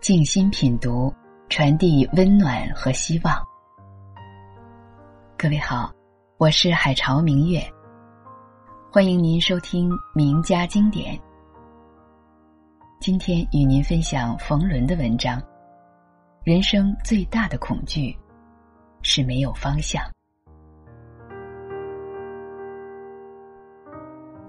静心品读，传递温暖和希望。各位好，我是海潮明月，欢迎您收听名家经典。今天与您分享冯仑的文章。人生最大的恐惧是没有方向。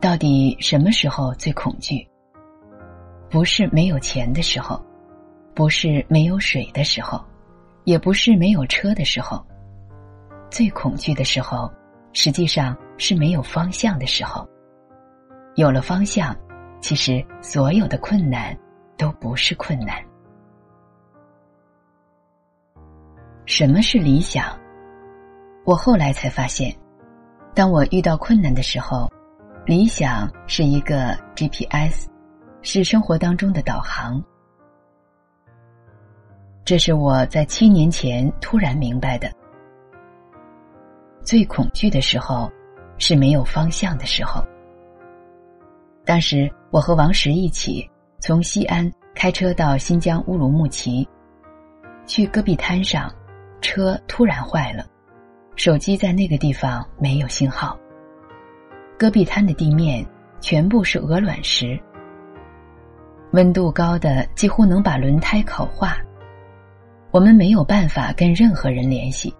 到底什么时候最恐惧？不是没有钱的时候，不是没有水的时候，也不是没有车的时候。最恐惧的时候，实际上是没有方向的时候。有了方向，其实所有的困难都不是困难。什么是理想？我后来才发现，当我遇到困难的时候。理想是一个 GPS，是生活当中的导航。这是我在七年前突然明白的。最恐惧的时候，是没有方向的时候。当时我和王石一起从西安开车到新疆乌鲁木齐，去戈壁滩上，车突然坏了，手机在那个地方没有信号。戈壁滩的地面全部是鹅卵石，温度高的几乎能把轮胎烤化。我们没有办法跟任何人联系，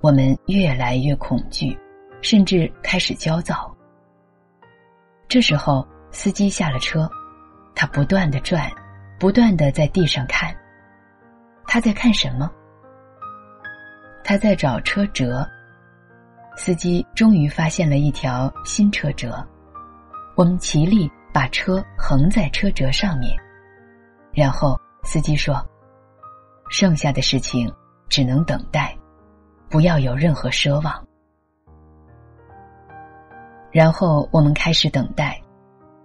我们越来越恐惧，甚至开始焦躁。这时候，司机下了车，他不断的转，不断的在地上看。他在看什么？他在找车辙。司机终于发现了一条新车辙，我们齐力把车横在车辙上面，然后司机说：“剩下的事情只能等待，不要有任何奢望。”然后我们开始等待，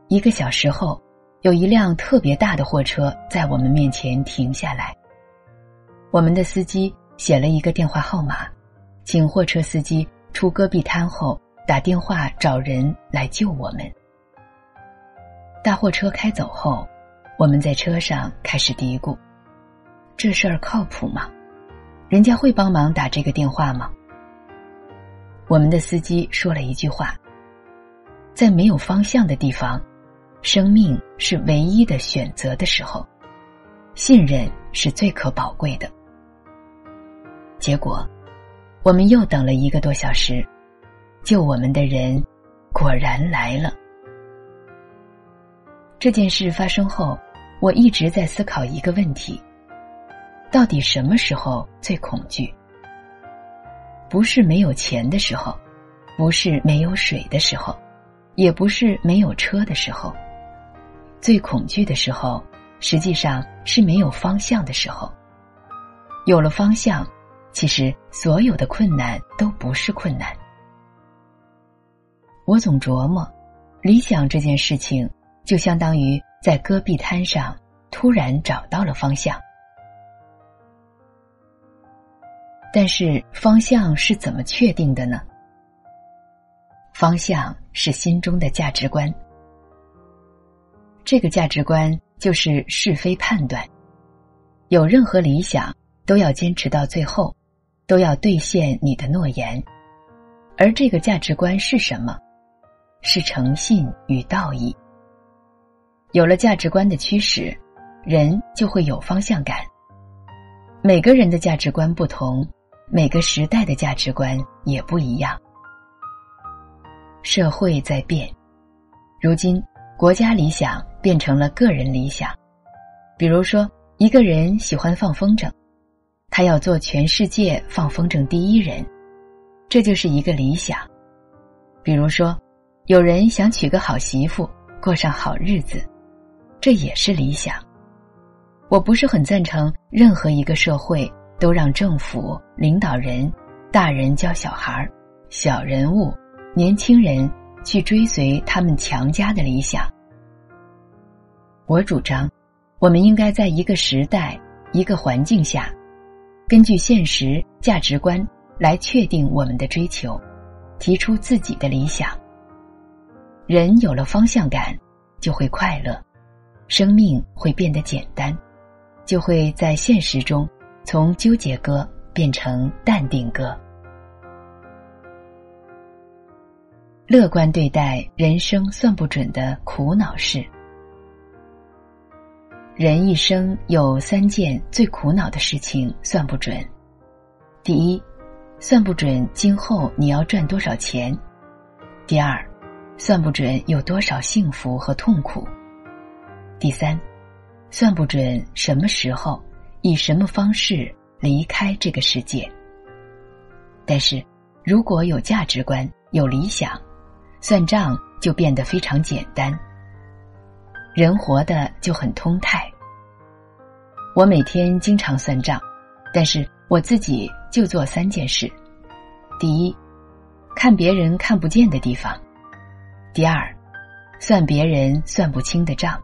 一个小时后，有一辆特别大的货车在我们面前停下来，我们的司机写了一个电话号码，请货车司机。出戈壁滩后，打电话找人来救我们。大货车开走后，我们在车上开始嘀咕：“这事儿靠谱吗？人家会帮忙打这个电话吗？”我们的司机说了一句话：“在没有方向的地方，生命是唯一的选择的时候，信任是最可宝贵的。”结果。我们又等了一个多小时，救我们的人果然来了。这件事发生后，我一直在思考一个问题：到底什么时候最恐惧？不是没有钱的时候，不是没有水的时候，也不是没有车的时候。最恐惧的时候，实际上是没有方向的时候。有了方向。其实，所有的困难都不是困难。我总琢磨，理想这件事情，就相当于在戈壁滩上突然找到了方向。但是，方向是怎么确定的呢？方向是心中的价值观。这个价值观就是是非判断。有任何理想，都要坚持到最后。都要兑现你的诺言，而这个价值观是什么？是诚信与道义。有了价值观的驱使，人就会有方向感。每个人的价值观不同，每个时代的价值观也不一样。社会在变，如今国家理想变成了个人理想。比如说，一个人喜欢放风筝。他要做全世界放风筝第一人，这就是一个理想。比如说，有人想娶个好媳妇，过上好日子，这也是理想。我不是很赞成任何一个社会都让政府、领导人、大人教小孩、小人物、年轻人去追随他们强加的理想。我主张，我们应该在一个时代、一个环境下。根据现实价值观来确定我们的追求，提出自己的理想。人有了方向感，就会快乐，生命会变得简单，就会在现实中从纠结哥变成淡定哥。乐观对待人生算不准的苦恼事。人一生有三件最苦恼的事情算不准：第一，算不准今后你要赚多少钱；第二，算不准有多少幸福和痛苦；第三，算不准什么时候以什么方式离开这个世界。但是，如果有价值观、有理想，算账就变得非常简单，人活的就很通泰。我每天经常算账，但是我自己就做三件事：第一，看别人看不见的地方；第二，算别人算不清的账；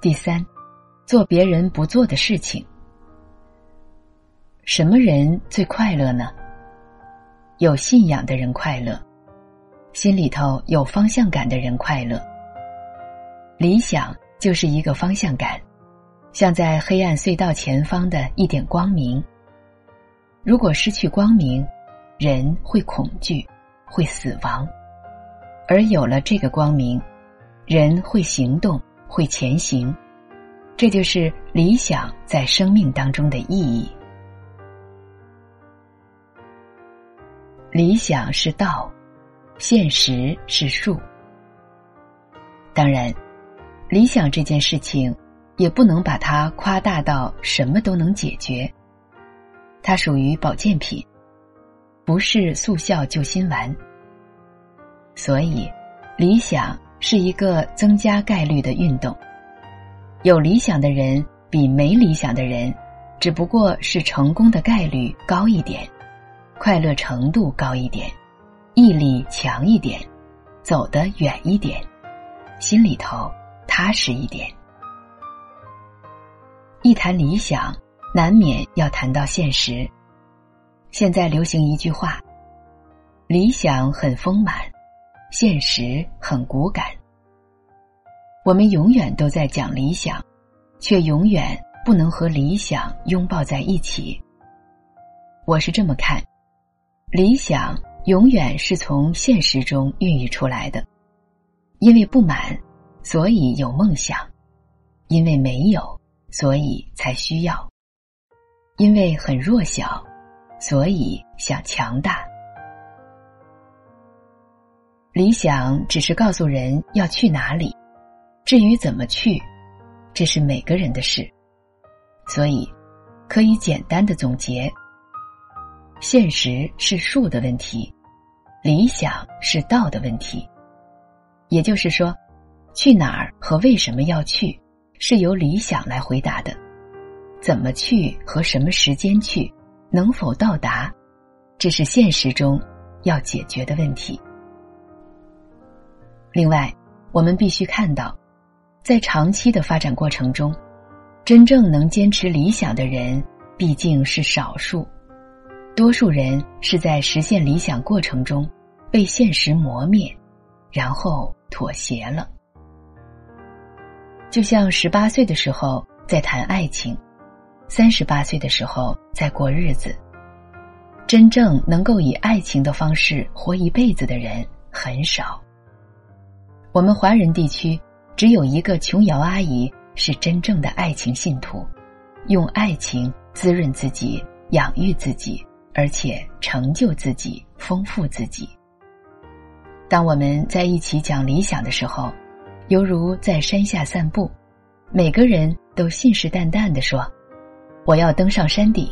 第三，做别人不做的事情。什么人最快乐呢？有信仰的人快乐。心里头有方向感的人快乐。理想就是一个方向感，像在黑暗隧道前方的一点光明。如果失去光明，人会恐惧，会死亡；而有了这个光明，人会行动，会前行。这就是理想在生命当中的意义。理想是道。现实是术。当然，理想这件事情，也不能把它夸大到什么都能解决。它属于保健品，不是速效救心丸。所以，理想是一个增加概率的运动。有理想的人比没理想的人，只不过是成功的概率高一点，快乐程度高一点。毅力强一点，走得远一点，心里头踏实一点。一谈理想，难免要谈到现实。现在流行一句话：“理想很丰满，现实很骨感。”我们永远都在讲理想，却永远不能和理想拥抱在一起。我是这么看，理想。永远是从现实中孕育出来的，因为不满，所以有梦想；因为没有，所以才需要；因为很弱小，所以想强大。理想只是告诉人要去哪里，至于怎么去，这是每个人的事。所以，可以简单的总结。现实是术的问题，理想是道的问题。也就是说，去哪儿和为什么要去，是由理想来回答的；怎么去和什么时间去，能否到达，这是现实中要解决的问题。另外，我们必须看到，在长期的发展过程中，真正能坚持理想的人毕竟是少数。多数人是在实现理想过程中被现实磨灭，然后妥协了。就像十八岁的时候在谈爱情，三十八岁的时候在过日子。真正能够以爱情的方式活一辈子的人很少。我们华人地区只有一个琼瑶阿姨是真正的爱情信徒，用爱情滋润自己，养育自己。而且成就自己，丰富自己。当我们在一起讲理想的时候，犹如在山下散步，每个人都信誓旦旦的说：“我要登上山顶。”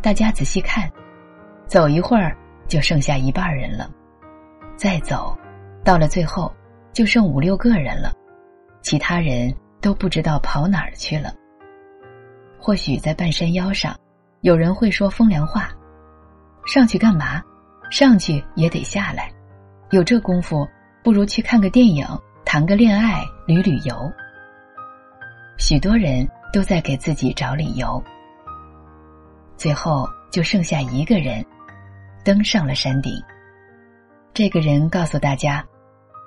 大家仔细看，走一会儿就剩下一半人了，再走，到了最后就剩五六个人了，其他人都不知道跑哪儿去了。或许在半山腰上。有人会说风凉话：“上去干嘛？上去也得下来。有这功夫，不如去看个电影，谈个恋爱，旅旅游。”许多人都在给自己找理由。最后就剩下一个人，登上了山顶。这个人告诉大家：“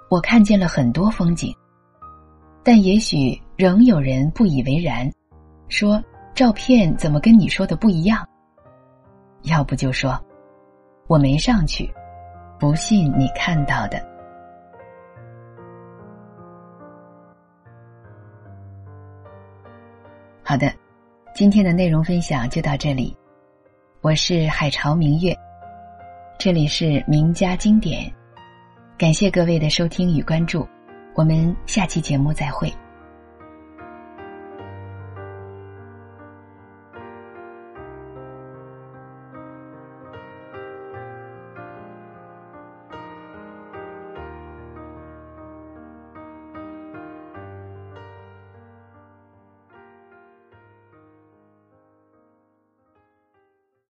我看见了很多风景，但也许仍有人不以为然，说照片怎么跟你说的不一样？要不就说我没上去，不信你看到的。好的，今天的内容分享就到这里。我是海潮明月，这里是名家经典。感谢各位的收听与关注，我们下期节目再会。